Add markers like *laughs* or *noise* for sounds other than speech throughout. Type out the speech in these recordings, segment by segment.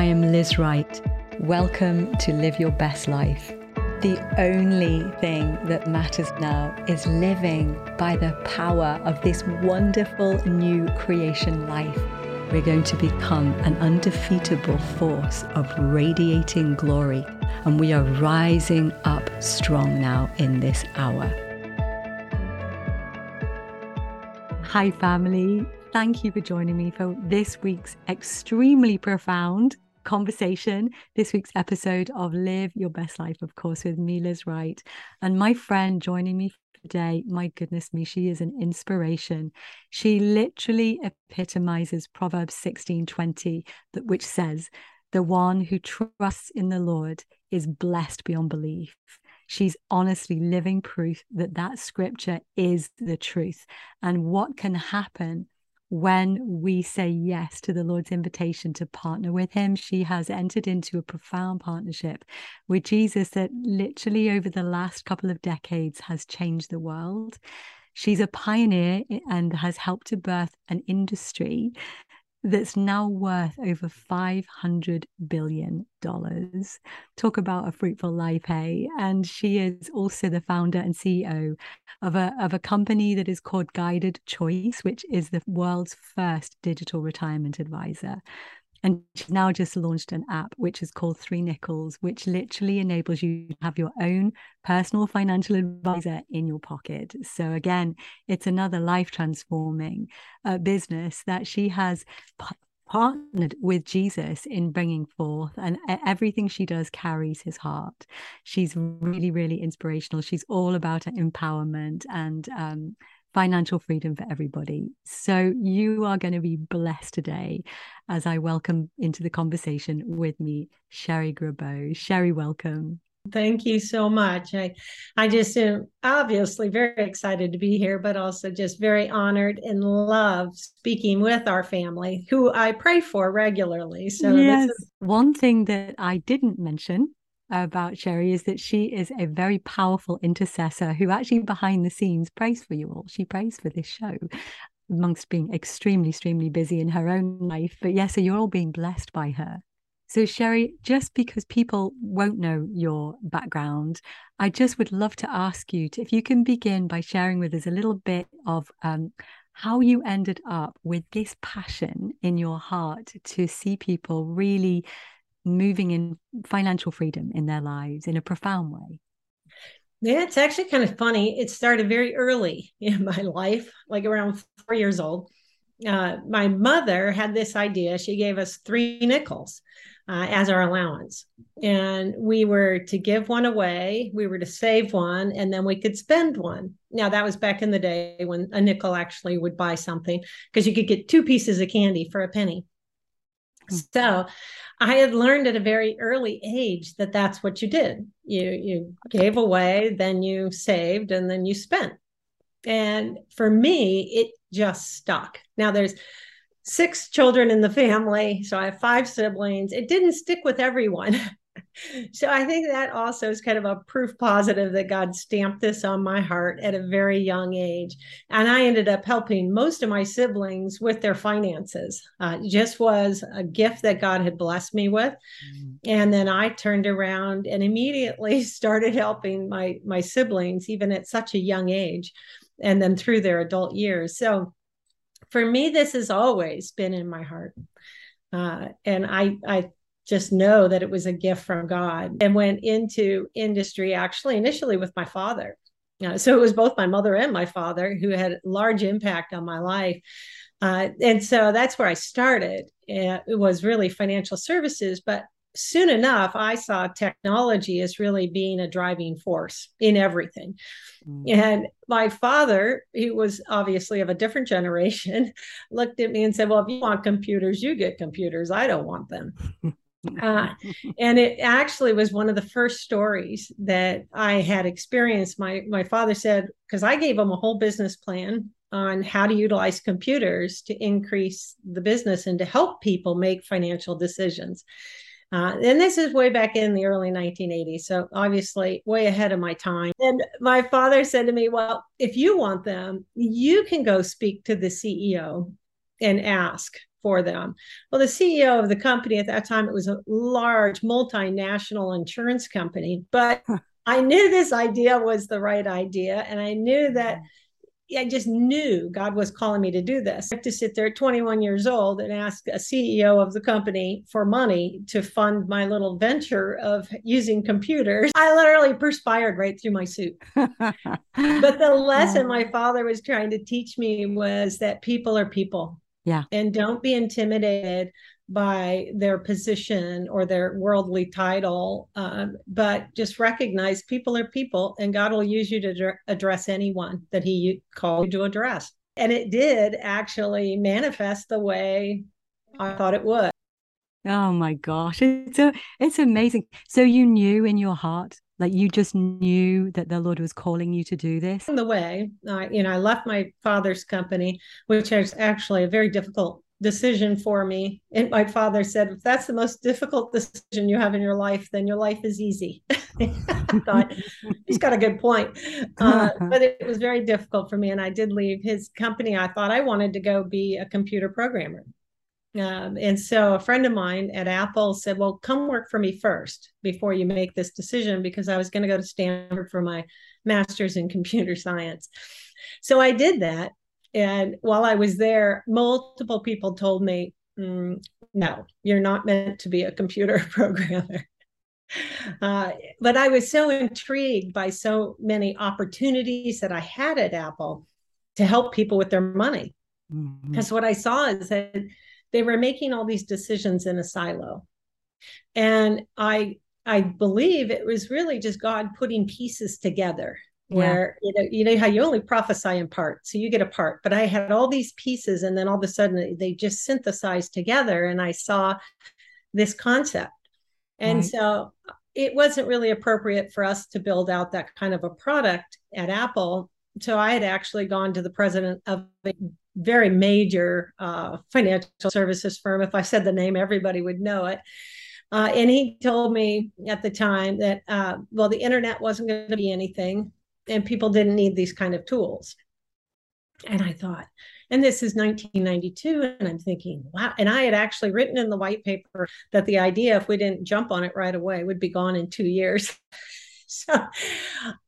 I am Liz Wright. Welcome to Live Your Best Life. The only thing that matters now is living by the power of this wonderful new creation life. We're going to become an undefeatable force of radiating glory, and we are rising up strong now in this hour. Hi, family. Thank you for joining me for this week's extremely profound conversation. This week's episode of Live Your Best Life, of course, with me, Liz Wright, and my friend joining me today. My goodness me, she is an inspiration. She literally epitomizes Proverbs 16 20, which says, The one who trusts in the Lord is blessed beyond belief she's honestly living proof that that scripture is the truth and what can happen when we say yes to the Lord's invitation to partner with Him. She has entered into a profound partnership with Jesus that literally over the last couple of decades has changed the world. She's a pioneer eh, and has helped to birth an industry that's now worth over $500 billion. Talk about a fruitful life, hey? And she is also the founder and CEO of a, of a company that is called Guided Choice, which is the world's first digital retirement advisor. And she's now just launched an app which is called Three Nickels, which literally enables you to have your own personal financial advisor in your pocket. So, again, it's another life transforming uh, business that she has p- partnered with Jesus in bringing forth, and everything she does carries his heart. She's really, really inspirational. She's all about empowerment and um, financial freedom for everybody. So you are going to be blessed today as I welcome into the conversation with me Sherrie Grabot. Sherrie, welcome. Thank you so much. I, I just am obviously very excited to be here, but also just very honored and love speaking with our family, who I pray for regularly. So, yes. Is- one thing that I didn't mention about Sherrie is that she is a very powerful intercessor who actually behind the scenes prays for you all. She prays for this show amongst being extremely, extremely busy in her own life. But yes, yeah, so you're all being blessed by her. So, Sherrie, just because people won't know your background, I just would love to ask you to, if you can begin by sharing with us a little bit of um, how you ended up with this passion in your heart to see people really moving in financial freedom in their lives in a profound way? Yeah, it's actually kind of funny. It started very early *laughs* in my life, like around four years old. Uh, my mother had this idea. She gave us three nickels uh, as our allowance. And we were to give one away, we were to save one, and then we could spend one. Now, that was back in the day when a nickel actually would buy something because you could get two pieces of candy for a penny. So I had learned at a very early age that that's what you did. You you gave away, then you saved, and then you spent. And for me, it just stuck. Now there's six children in the family, so I have five siblings. It didn't stick with everyone. *laughs* so I think that also is kind of a proof positive that God stamped this on my heart at a very young age. And I ended up helping most of my siblings with their finances. Uh, just was a gift that God had blessed me with. Mm-hmm. And then I turned around and immediately *laughs* started helping my my siblings, even at such a young age, and then through their adult years. So for me, this has always been in my heart. Uh, and I, I just know that it was a gift from God and went into industry actually initially with my father. Uh, so it was both my mother and my father who had large impact on my life. Uh, and so that's where I started. It was really financial services, but soon enough, I saw technology as really being a driving force in everything. Mm. And my father, he was obviously of a different generation, *laughs* looked at me and said, Well, if you want computers, you get computers. I don't want them. *laughs* Uh, and it actually was one of the first stories that I had experienced. My my father said because I gave him a whole business plan on how to utilize computers to increase the business and to help people make financial decisions. Uh, and this is way back in the early 1980s. So obviously, way ahead of my time. And my father said to me, Well, if you want them, you can go speak to the CEO and ask for them. Well, the CEO of the company at that time, it was a large multinational insurance company, but I knew this idea was the right idea. And I knew that mm-hmm. I just knew God was calling me to do this. I have to sit there at 21 years old and ask a CEO of the company for money to fund my little venture of using computers. I literally perspired right through my suit. *laughs* but the lesson my father was trying to teach me was that people are people. Yeah. And don't be intimidated by their position or their worldly title, um, but just recognize people are people and God will use you to address anyone that He called you to address. And it did actually manifest the way I thought it would. Oh my gosh, it's a, it's amazing. So you knew in your heart, like you just knew that the Lord was calling you to do this. In the way, uh, you know, I left my father's company, which was actually a very difficult decision for me. And my father said, if that's the most difficult decision you have in your life, then your life is easy. *laughs* I thought he's got a good point. *laughs* Uh, but it was very difficult for me. And I did leave his company. I thought I wanted to go be a computer programmer. Um, and so a friend of mine at Apple said, Well, come work for me first before you make this decision, because I was going to go to Stanford for my master's in computer science. So I did that. And while I was there, multiple people told me, mm, no, you're not meant to be a computer *laughs* programmer. Uh, but I was so intrigued by so many opportunities that I had at Apple to help people with their money. Because mm-hmm. what I saw is that they were making all these decisions in a silo. And I I believe it was really just God putting pieces together where yeah. you know you know how you only prophesy in part so you get a part but i had all these pieces and then all of a sudden they just synthesized together and i saw this concept and right. so it wasn't really appropriate for us to build out that kind of a product at apple so i had actually gone to the president of a very major uh, financial services firm if i said the name everybody would know it uh, and he told me at the time that uh, well the internet wasn't going to be anything and people didn't need these kind of tools. And I thought, and this is 1992, and I'm thinking, wow. And I had actually written in the white paper that the idea, if we didn't jump on it right away, would be gone in two years. *laughs* so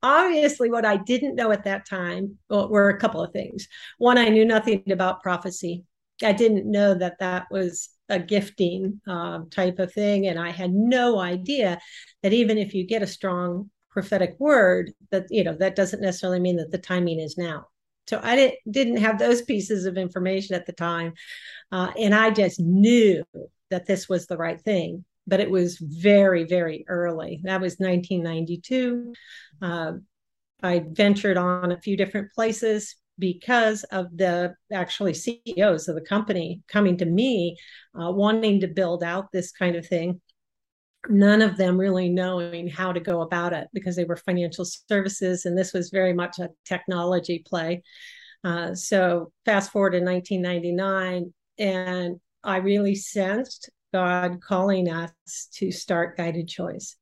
obviously, what I didn't know at that time were a couple of things. One, I knew nothing about prophecy. I didn't know that that was a gifting um, type of thing. And I had no idea that even if you get a strong prophetic word that you know that doesn't necessarily mean that the timing is now so i didn't didn't have those *laughs* pieces of information at the time uh, and i just knew that this was the right thing but it was very very early that was 1992 uh, i ventured on a few different places because of the actually ceos of the company coming to me uh, wanting to build out this kind of thing none of them really knowing how to go about it because they were financial services and this was very much a technology play. Uh, so fast forward to 1999, and I really sensed God calling us to start guided choice.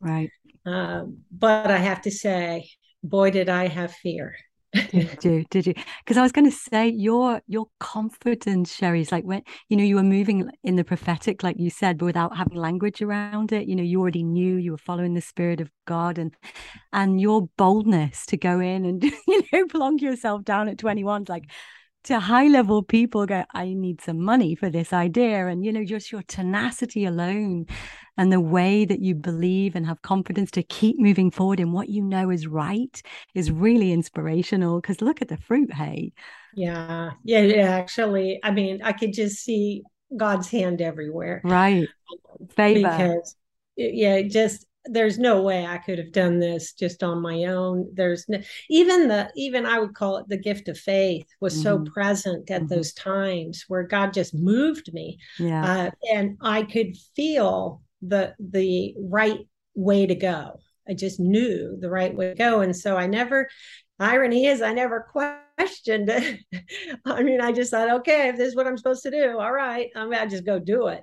Right. Um, but I have to say, boy, did I have fear did you did you because i was going to say your your confidence sherrie is like when you know you were moving in the prophetic like you said but without having language around it you know you already knew you were following the spirit of god and and your boldness to go in and *laughs* you know plonk yourself down at 21 like to high level people go i need some money for this idea and you know just your tenacity alone and the way that you believe and have confidence to keep moving forward in what you know is right is really inspirational because look at the fruit hey. Yeah. Yeah yeah actually i mean i could just see god's hand everywhere. Right. *laughs* Favor. Because yeah just there's no way I could have done this just on my own. There's no, even the even I would call it the gift of faith was mm-hmm. so present at mm-hmm. those times where God just moved me, yeah, uh, and I could feel the the right way to go. I just knew the right way to go, and so I never. Irony is, I never questioned it. *laughs* I mean, I just thought, okay, if this is what I'm supposed to do, all right, I'm gonna just go do it.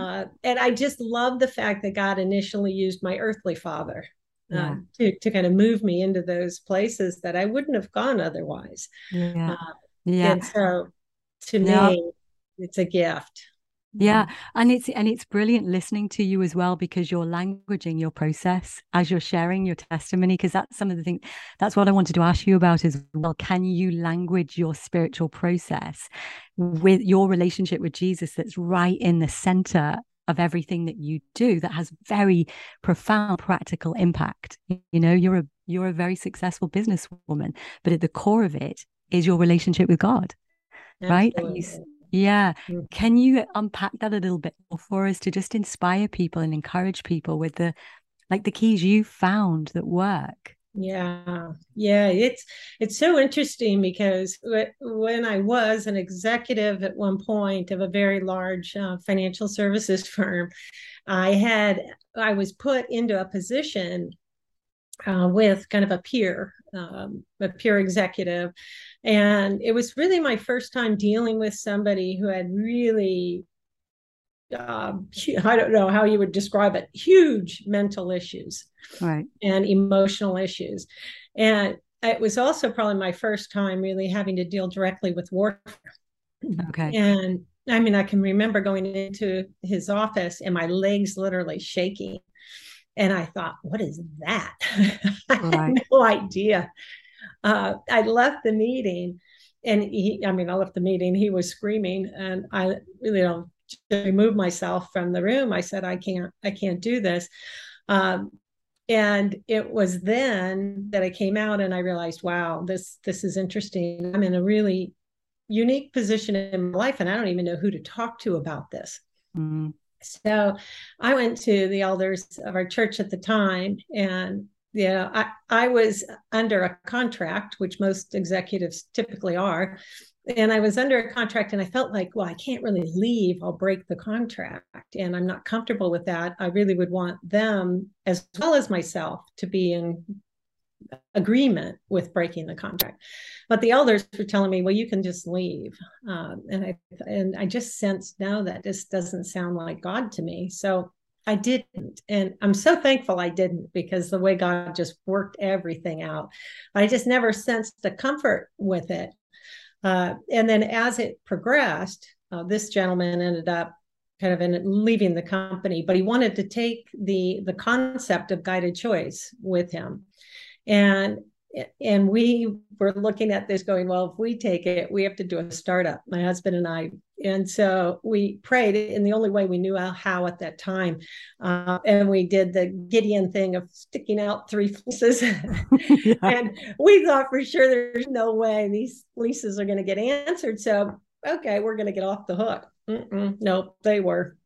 Uh, and I just love the fact that God initially used my earthly father uh, yeah. to, to kind of move me into those places that I wouldn't have gone otherwise. Yeah. Uh, yeah. And so to yeah. me, it's a gift yeah mm. and it's and it's brilliant listening to you as well because you're languaging your process as you're sharing your testimony because that's some of the things that's what i wanted to ask you about as well. Can you language your spiritual process with your relationship with jesus that's right in the center of everything that you do that has very profound practical impact? You know you're a you're a very successful businesswoman but at the core of it is your relationship with god Absolutely. right you, yeah. Mm. Can you unpack that a little bit more for us to just inspire people and encourage people with the like the keys you found that work? Yeah. Yeah, it's it's so interesting because when I was an executive at one point of a very large uh, financial services *laughs* firm, I had I was put into a position uh, with kind of a peer, um, a peer executive. And it was really my first time dealing with somebody who had really, uh, I don't know how you would describe it, huge mental issues right. and emotional issues. And it was also probably my first time really having to deal directly with warfare. Okay. And I mean, I can remember going into his office and my legs literally shaking and I thought, what is that? *laughs* I right. had no idea. Uh, I left the meeting and he, I mean, I left the meeting, he was screaming and I, you know, remove myself from the room. I said, I can't, I can't do this. Um, and it was then that I came out and I realized, wow, this, this is interesting. I'm in a really unique position in my life and I don't even know who to talk to about this. Mm. So I went to the elders of our church at the time and you know, I, I was under a contract, which most executives typically are. And I was under a contract and I felt like, well, I can't really leave. I'll break the contract. And I'm not comfortable with that. I really would want them, as well as myself, to be in agreement with breaking the contract. But the elders were telling me, well, you can just leave. Um, and I and I just sensed now that this doesn't sound like God to me. So I didn't. And I'm so thankful I didn't because the way God just worked everything out. I just never sensed the comfort with it. Uh, and then as it progressed, uh, this gentleman ended up kind of in leaving the company, but he wanted to take the the concept of guided choice with him and and we were looking at this going well if we take it we have to do a startup my husband and i. And so we prayed in the only way we knew how at that time uh, and we did the gideon thing of sticking out three *laughs* fleeces. *laughs* Yeah. and we thought for sure there's no way these fleeces are going to get answered. So okay we're going to get off the hook. Mm-mm, nope they were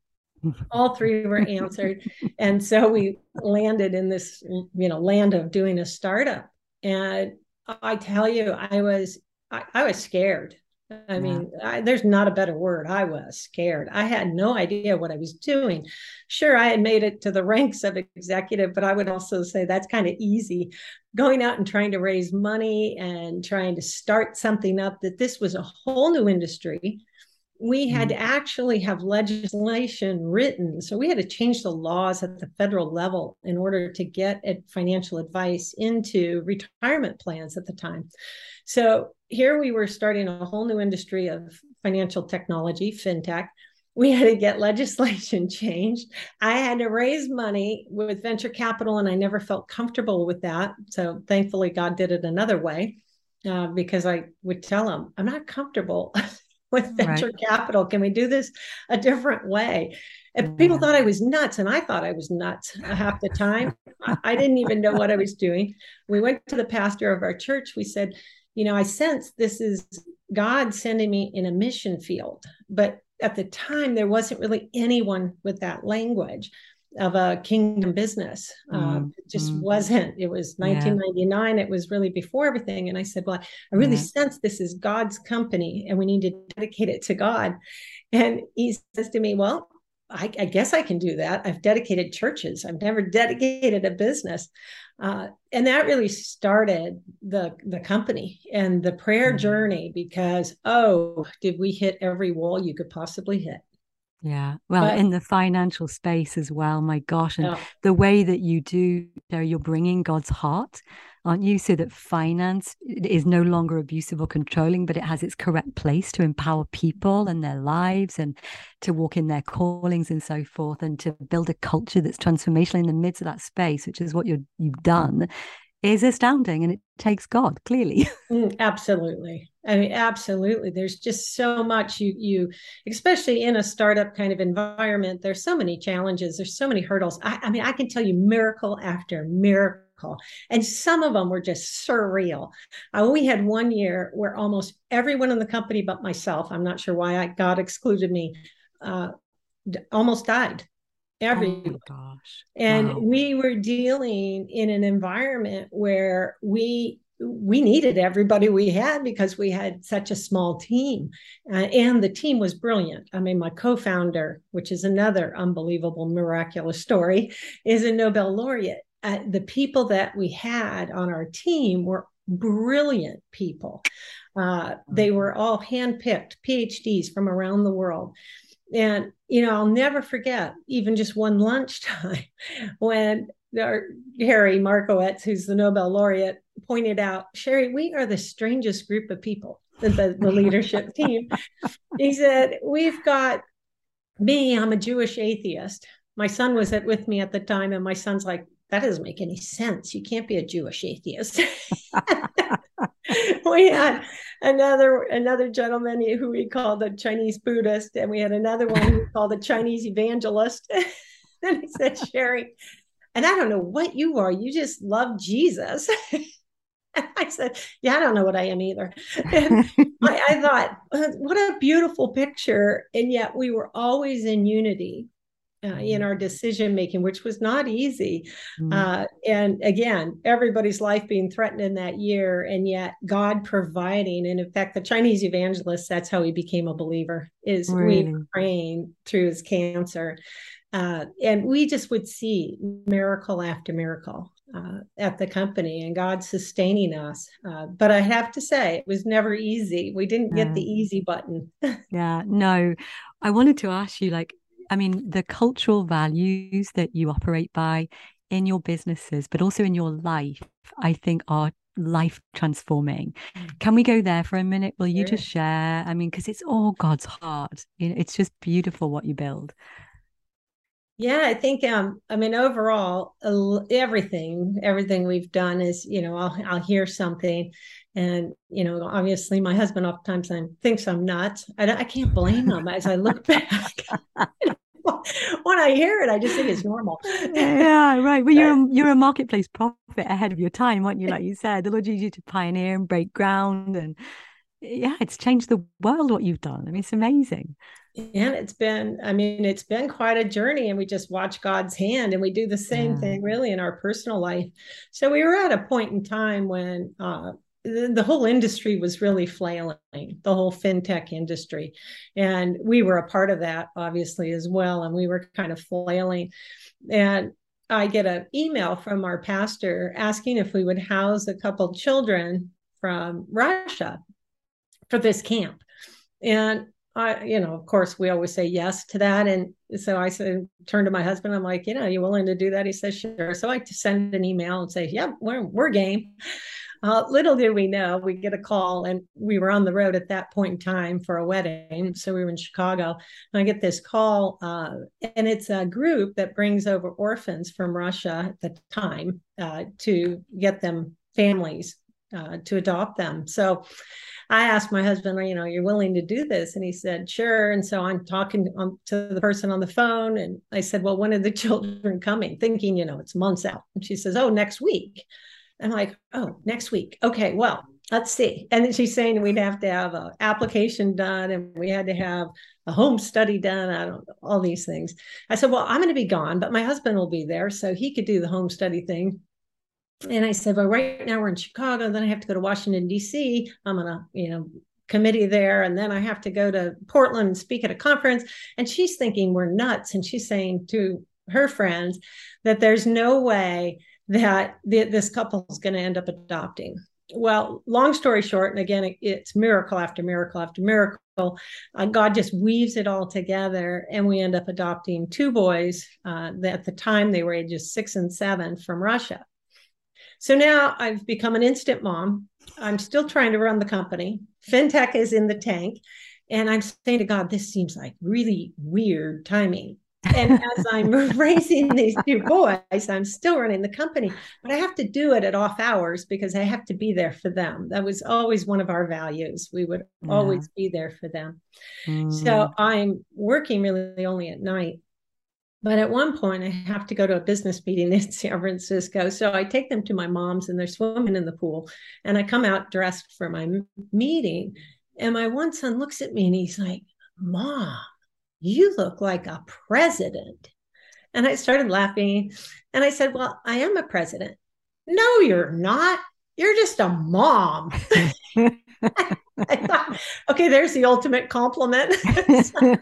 all three were answered. And so we landed in this you know land of doing a startup. And i tell you i was i, I was scared. I mean I, there's not a better word. I was scared. I had no idea what i was doing. Sure i had made it to the ranks of executive but i would also say that's kind of easy. Going out and trying to raise money and trying to start something up that this was a whole new industry we had mm-hmm. to actually have legislation written. So we had to change the laws at the federal level in order to get financial advice into retirement plans at the time. So here we were starting a whole new industry of financial technology, fintech. We had to get *laughs* legislation changed. I had to raise money with venture capital, and I never felt comfortable with that. So thankfully, God did it another way. Uh, because I would tell him, I'm not comfortable *laughs* with *laughs* venture right. capital. Can we do this a different way? And people thought I was nuts, and I thought I was nuts uh, half the time. I didn't even know what I was doing. We went to the pastor of our church. We said, You know, I sense this is God sending me in a mission field. But at the time, there wasn't really anyone with that language of a kingdom business. Uh, mm-hmm. it just mm-hmm. wasn't. It was 1999. Yeah. It was really before everything. And I said, Well, I really yeah. sense this is God's company and we need to dedicate it to God. And he says to me, Well, I, I guess I can do that. I've dedicated churches, I've never dedicated a business. Uh, and that really started the the company and the prayer mm-hmm. journey because oh did we hit every wall you could possibly hit Yeah. Well, But in the financial space as well, my gosh. And yeah, the way that you do, you're bringing God's heart, aren't you? So that finance is no longer abusive or controlling, but it has its correct place to empower people and their lives and to walk in their callings and so forth, and to build a culture that's transformational in the midst of that space, which is what you're, you've done, is astounding. And it takes God, clearly. *laughs* Mm, absolutely. I mean, absolutely. There's just so much you you, especially in a startup kind of environment. There's so many challenges. There's so many hurdles. I, I mean, I can tell you miracle after miracle, and some of them were just surreal. Uh, we had one year where almost everyone in the company but myself. I'm not sure why I God excluded me. Uh, almost died every oh gosh. and Wow. we were dealing in an environment where we we needed everybody we had because we had such a small team uh, and the team was brilliant. I mean my co-founder which is another unbelievable miraculous story is a nobel laureate. Uh, the people that we had on our team were brilliant people. Uh, they were all handpicked phds from around the world and you know i'll never forget even just one lunchtime *laughs* when our harry markowitz who's the nobel laureate pointed out sherrie we are the strangest group of people the, the, the leadership *laughs* team. He said we've got me i'm a jewish atheist. My son was at, with me at the time and my son's like that doesn't make any sense you can't be a jewish atheist *laughs* we had another another gentleman who we called a Chinese Buddhist, and we had another one who we called a Chinese evangelist. *laughs* and he said, Sherrie, and I don't know what you are, you just love Jesus. *laughs* I said, Yeah, I don't know what I am either. And I, I thought, what a beautiful picture. And yet we were always in unity uh, in our decision making, which was not easy. Mm. Uh, and again, everybody's life being threatened in that year, and yet God providing. And in fact, the Chinese evangelist, that's how he became a believer, is we praying through his cancer. Uh, and we just would see miracle after miracle uh, at the company and God sustaining us. Uh, but I have to say, it was never easy. We didn't get the easy button. *laughs* Yeah, no. I wanted to ask you, like, I mean, the cultural values that you operate by in your businesses, but also in your life, I think are life transforming. Can we go there for a minute? Will you Sure. just share? I mean, because it's all God's heart. You know, it's just beautiful what you build. Yeah, I think um I mean overall everything everything we've done is you know I'll I'll hear something and you know obviously my husband oftentimes thinks I'm nuts. I I can't blame him as I look back. *laughs* when I hear it I just think it's normal. Yeah, right. Well, you're a, you're a marketplace prophet ahead of your time, aren't you? Like you said, the Lord used you to pioneer and break ground, and yeah, it's changed the world what you've done. I mean, it's amazing. And it's been, I mean, it's been quite a journey, and we just watch God's hand, and we do the same Yeah. thing really in our personal life. So we were at a point in time when uh, the, whole industry was really flailing, the whole fintech industry, and we were a part of that, obviously as well, and we were kind of flailing. And I get an email from our pastor asking if we would house a couple children from Russia for this camp, and I, you know, of course, we always say yes to that. And so I said, turn to my husband. I'm like, you know, you willing to do that? He says, sure. So I send an email and say, yeah, we're, we're game. Uh, little did we know, we get a call, and we were on the road at that point in time for a wedding. So we were in Chicago, and I get this call, uh, and it's a group that brings over orphans from Russia at the time uh, to get them families uh, to adopt them. So I asked my husband, you know, you're willing to do this? And he said, sure. And so I'm talking um, to the person on the phone. And I said, well, when are the *laughs* children coming? Thinking, you know, it's months out. And she says, oh, next week. I'm like, oh, next week. Okay, well, let's see. And then she's saying we'd have to have an application done and we had to have a home study done. I don't know, all these things. I said, well, I'm going to be gone, but my husband will be there. So he could do the home study thing. And I said, well, right now we're in Chicago. Then I have to go to Washington, D.C. I'm on a, you know, committee there. And then I have to go to Portland and speak at a conference. And she's thinking we're nuts. And she's saying to her friends that there's no way that the, this couple is going to end up adopting. well, long story short, and again, it, it's miracle after miracle after miracle. Uh, God just weaves it all together, and we end up adopting two boys. Uh, at the time, they were ages six and seven from Russia. So now I've become an instant mom. I'm still trying to run the company. FinTech is in the tank. And I'm saying to God, this seems like really weird timing and as I'm *laughs* raising these two boys, I'm still running the company, but I have to do it at off hours because I have to be there for them. That was always one of our values. We would yeah. always be there for them. Mm. So I'm working really only at night. But at one point, I have to go to a business meeting in *laughs* San Francisco. So I take them to my mom's and they're swimming in the pool. And I come out dressed for my meeting. And my one son looks at me and he's like, Mom, you look like a president. And I started laughing and I said, Well, I am a president. No, you're not. You're just a mom. *laughs* *laughs* thought, okay, there's the ultimate compliment. *laughs*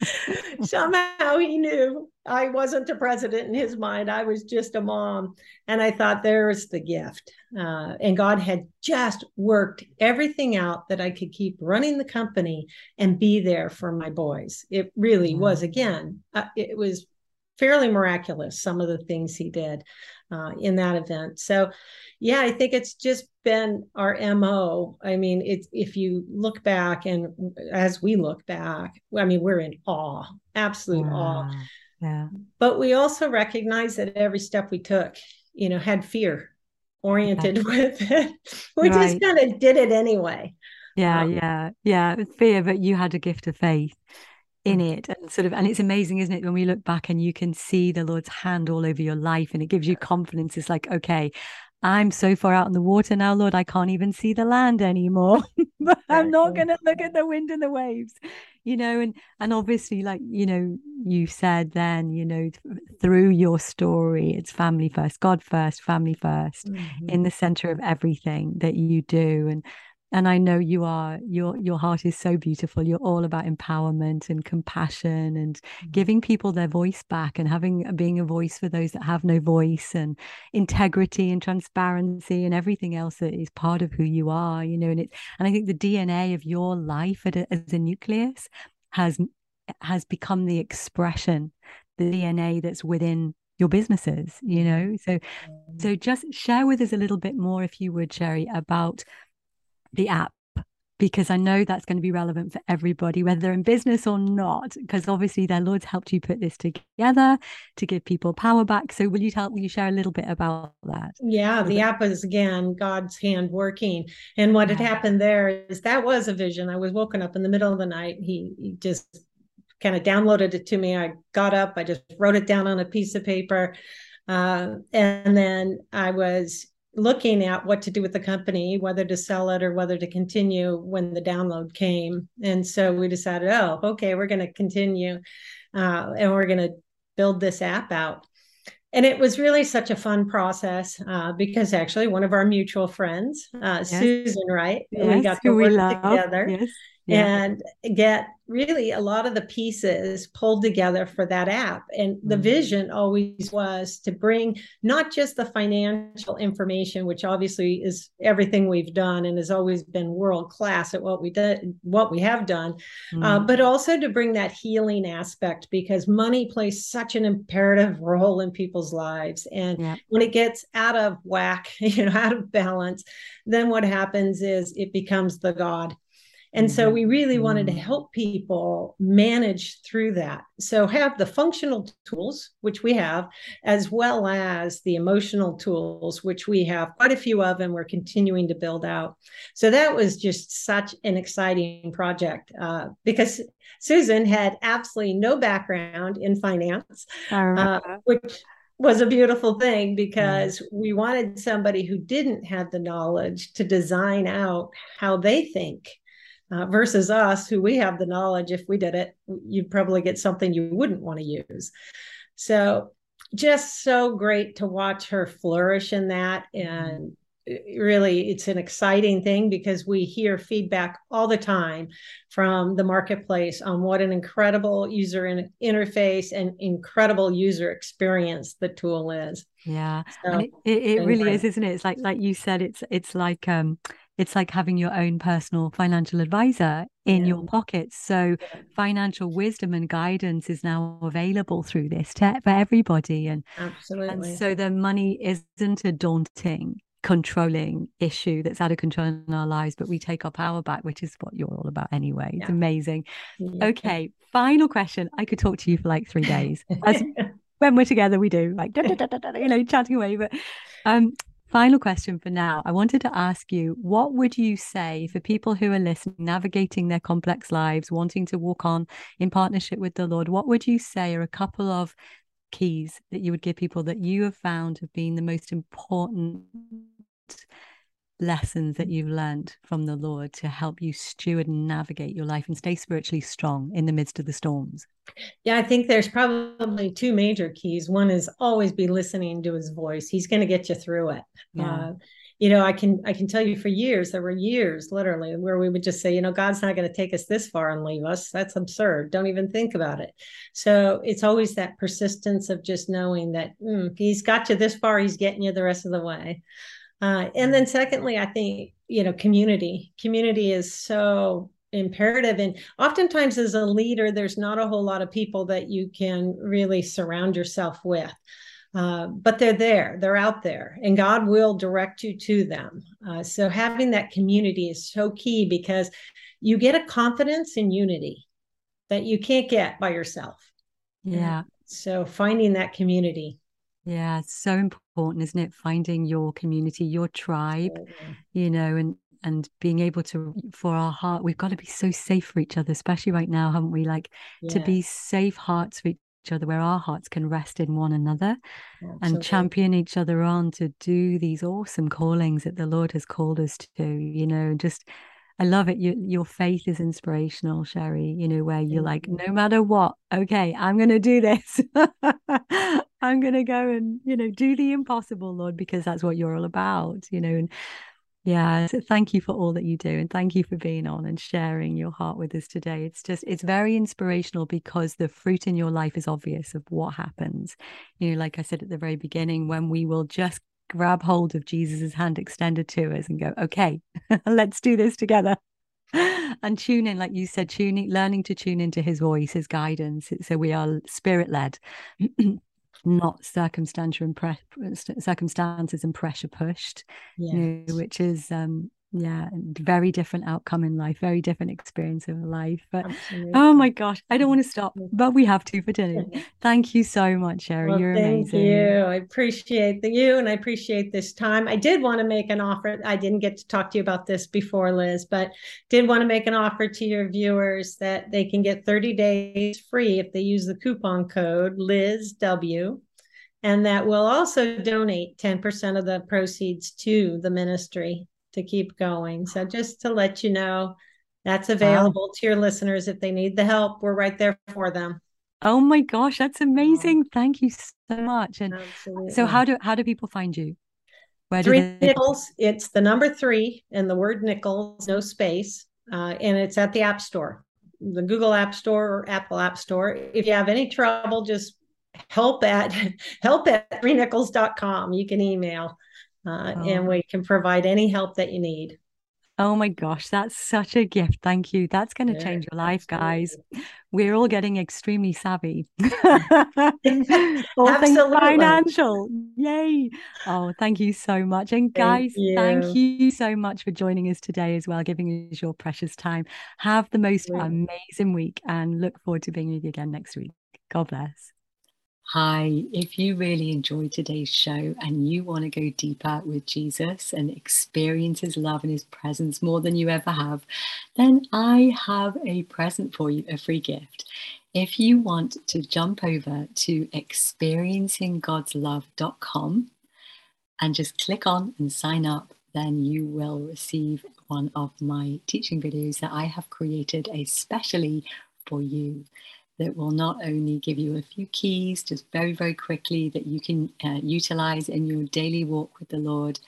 *laughs* Somehow he knew I wasn't a president in his mind. I was just a mom. And I thought, there's the gift. Uh, and God had just worked everything out that I could keep running the company and be there for my boys. It really mm-hmm. was, again, uh, it was fairly miraculous, some of the things he did uh, in that event. So, yeah, I think it's just been our MO. I mean, it's if you look back and as we look back, I mean, we're in awe, absolute awe. Yeah. But we also recognize that every step we took, you know, had fear oriented with it. we right. just kind of did it anyway. Yeah, um, yeah, yeah. Fear, but you had a gift of faith in mm. it and sort of and it's amazing isn't it when we look back and you can see the lord's hand all over your life and it gives you confidence it's like okay I'm so far out in the water now, Lord, I can't even see the land anymore. *laughs* but I'm not going to look at the wind and the waves, you know. And and obviously, like you know, you said then, you know, th- through your story, it's family first, God first, family 1st mm-hmm. in the center of everything that you do. And and i know you are your your heart is so beautiful you're all about empowerment and compassion and mm-hmm. giving people their voice back and having being a voice for those that have no voice and integrity and transparency and everything else that is part of who you are you know and it and i think the dna of your life a, as a nucleus has has become the expression the dna that's within your businesses you mm-hmm. know so so just share with us a little bit more if you would sherrie about the app because I know that's going to be relevant for everybody, whether they're in business or not, because obviously their Lord's helped you put this together to give people power back. So will you tell me share a little bit about that? Yeah, the app is again God's hand working. And what had happened there is that was a vision. I was woken up in the middle of the night. He, he just kind of downloaded it to me. I got up, I just wrote it down on a piece of paper. Uh, and then I was looking at what to do with the company, whether to sell it or whether to continue when the download came. And so we decided, oh, okay, we're going to continue uh, and we're going to build this app out. And it was really such a fun process uh, because actually one of our mutual friends, uh, yes. Susan Wright, yes, we got to work together. Yes yeah. and get really a lot of the pieces pulled together for that app. And the mm-hmm. vision always was to bring not just the financial information, which obviously is everything we've done and has always been world class at what we did, what we have done, uh, mm-hmm. uh, but also to bring that healing aspect because money plays such an imperative role in people's lives. And yeah. when it gets out of whack, *laughs* you know, out of balance, then what happens is it becomes the God and so we really wanted to mm-hmm. help people manage through that. So have the functional tools, which we have, as well as the emotional tools, which we have quite a few of, and we're continuing to build out. So that was just such an exciting project uh, because Susan had absolutely no background in finance, uh, which was a beautiful thing because mm. we wanted somebody who didn't have the knowledge to design out how they think uh, versus us who we have the knowledge if we did it you'd probably get something you wouldn't want to use. So just so great to watch her flourish in that. And really it's an exciting thing because we hear feedback all the time from the marketplace on what an incredible user in, interface and incredible user experience the tool is. Yeah. So, it, it, it really is isn't it? It's like like you said it's it's like um it's like having your own personal financial advisor in yeah. your pocket. So yeah. financial wisdom and guidance is now available through this tech for everybody. And absolutely. And so the money isn't a daunting controlling issue that's out of control in our lives, but we take our power back, which is what you're all about anyway. Yeah. It's amazing. Okay, final question. I could talk to you for like three days. *laughs* As when we're together, we do like da, da, da, you know chatting away. But um, final question for now. I wanted to ask you, what would you say for people who are listening, navigating their complex lives, wanting to walk on in partnership with the Lord? What would you say are a couple of keys that you would give people that you have found have been the most important lessons that you've learned from the Lord to help you steward and navigate your life and stay spiritually strong in the midst of the storms? Yeah, I think there's probably two major keys. One is always be listening to his voice. He's going to get you through it. Yeah. Uh, you know, I can I can tell you for years there were years literally where we would just say, you know, God's not going to take us this far and leave us. That's absurd. Don't even think about it. So it's always that persistence of just knowing that mm, He's got you this far, He's getting you the rest of the way. Uh, and then secondly, I think, you know, community. Community is so imperative. And oftentimes as a leader, there's not a whole lot of people that you can really surround yourself with. Uh, but they're there, they're out there, and God will direct you to them. Uh, so having that community is so key because you get a confidence in unity that you can't get by yourself. Yeah. So finding that community yeah, it's so important, isn't it? Finding your community, your tribe, you know, and and being able to for our heart, we've got to be so safe for each other, especially right now, haven't we? Like to be safe hearts for each other, where our hearts can rest in one another Absolutely. and champion each other on to do these awesome callings that the Lord has called us to, you know, just I love it. Your your faith is inspirational, Sherrie. You know, where you're like, no matter what, okay, I'm gonna do this. *laughs* I'm gonna go and, you know, do the impossible, Lord, because that's what you're all about, you know. And yeah, so thank you for all that you do. And thank you for being on and sharing your heart with us today. It's just, it's very inspirational because the fruit in your life is obvious of what happens. You know, like I said at the very beginning, when we will just grab hold of Jesus's hand extended to us and go, okay, *laughs* let's do this together. and tune in, like you said, tuning, learning to tune into his voice, his guidance. So we are spirit led, *clears throat* not circumstantial and pre- circumstances and pressure pushed, yes. you know, which is um, yeah very different outcome in life very different experience of life but Absolutely. oh my gosh i don't want to stop but we have to for dinner. *laughs* Thank you so much sherrie well, you're thank amazing. you i appreciate the, you and i appreciate this time. I did want to make an offer i didn't get to talk to you about this before liz but did want to make an offer to your viewers that they can get 30 days free if they use the coupon code liz w and that will also donate 10% of the proceeds to the ministry to keep going. So just to let you know, that's available wow. to your listeners if they need the help. We're right there for them. Oh my gosh, that's amazing! Thank you so much. And Absolutely. so, how do how do people find you? Where three they... nickels. It's the number three and the word nickels, no space, uh, and it's at the App Store, the Google App Store or Apple App Store. If you have any trouble, just help at *laughs* help at threenickels.com. You can email uh, oh. and we can provide any help that you need. Oh my gosh, that's such a gift. Thank you. That's going to yeah, change your life, guys. We're all getting extremely savvy. *laughs* things financial. Yay. Oh, thank you so much. And guys, thank you. thank you so much for joining us today as well, giving us your precious time. Have the most yeah. amazing week and look forward to being with you again next week. God bless. Hi, if you really enjoyed today's show and you want to go deeper with Jesus and experience his love and his presence more than you ever have, then I have a present for you, a free gift. If you want to jump over to experiencinggodslove.com and just click on and sign up, then you will receive one of my teaching videos that I have created especially for you that will not only give you a few keys just very, very quickly that you can uh, utilize in your daily walk with the Lord,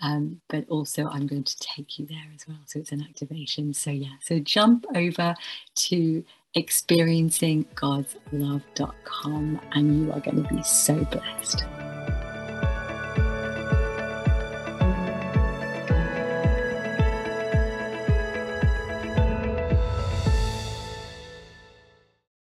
Um, but also, I'm going to take you there as well. So it's an activation. So, yeah, so jump over to experiencinggodslove.com and you are going to be so blessed.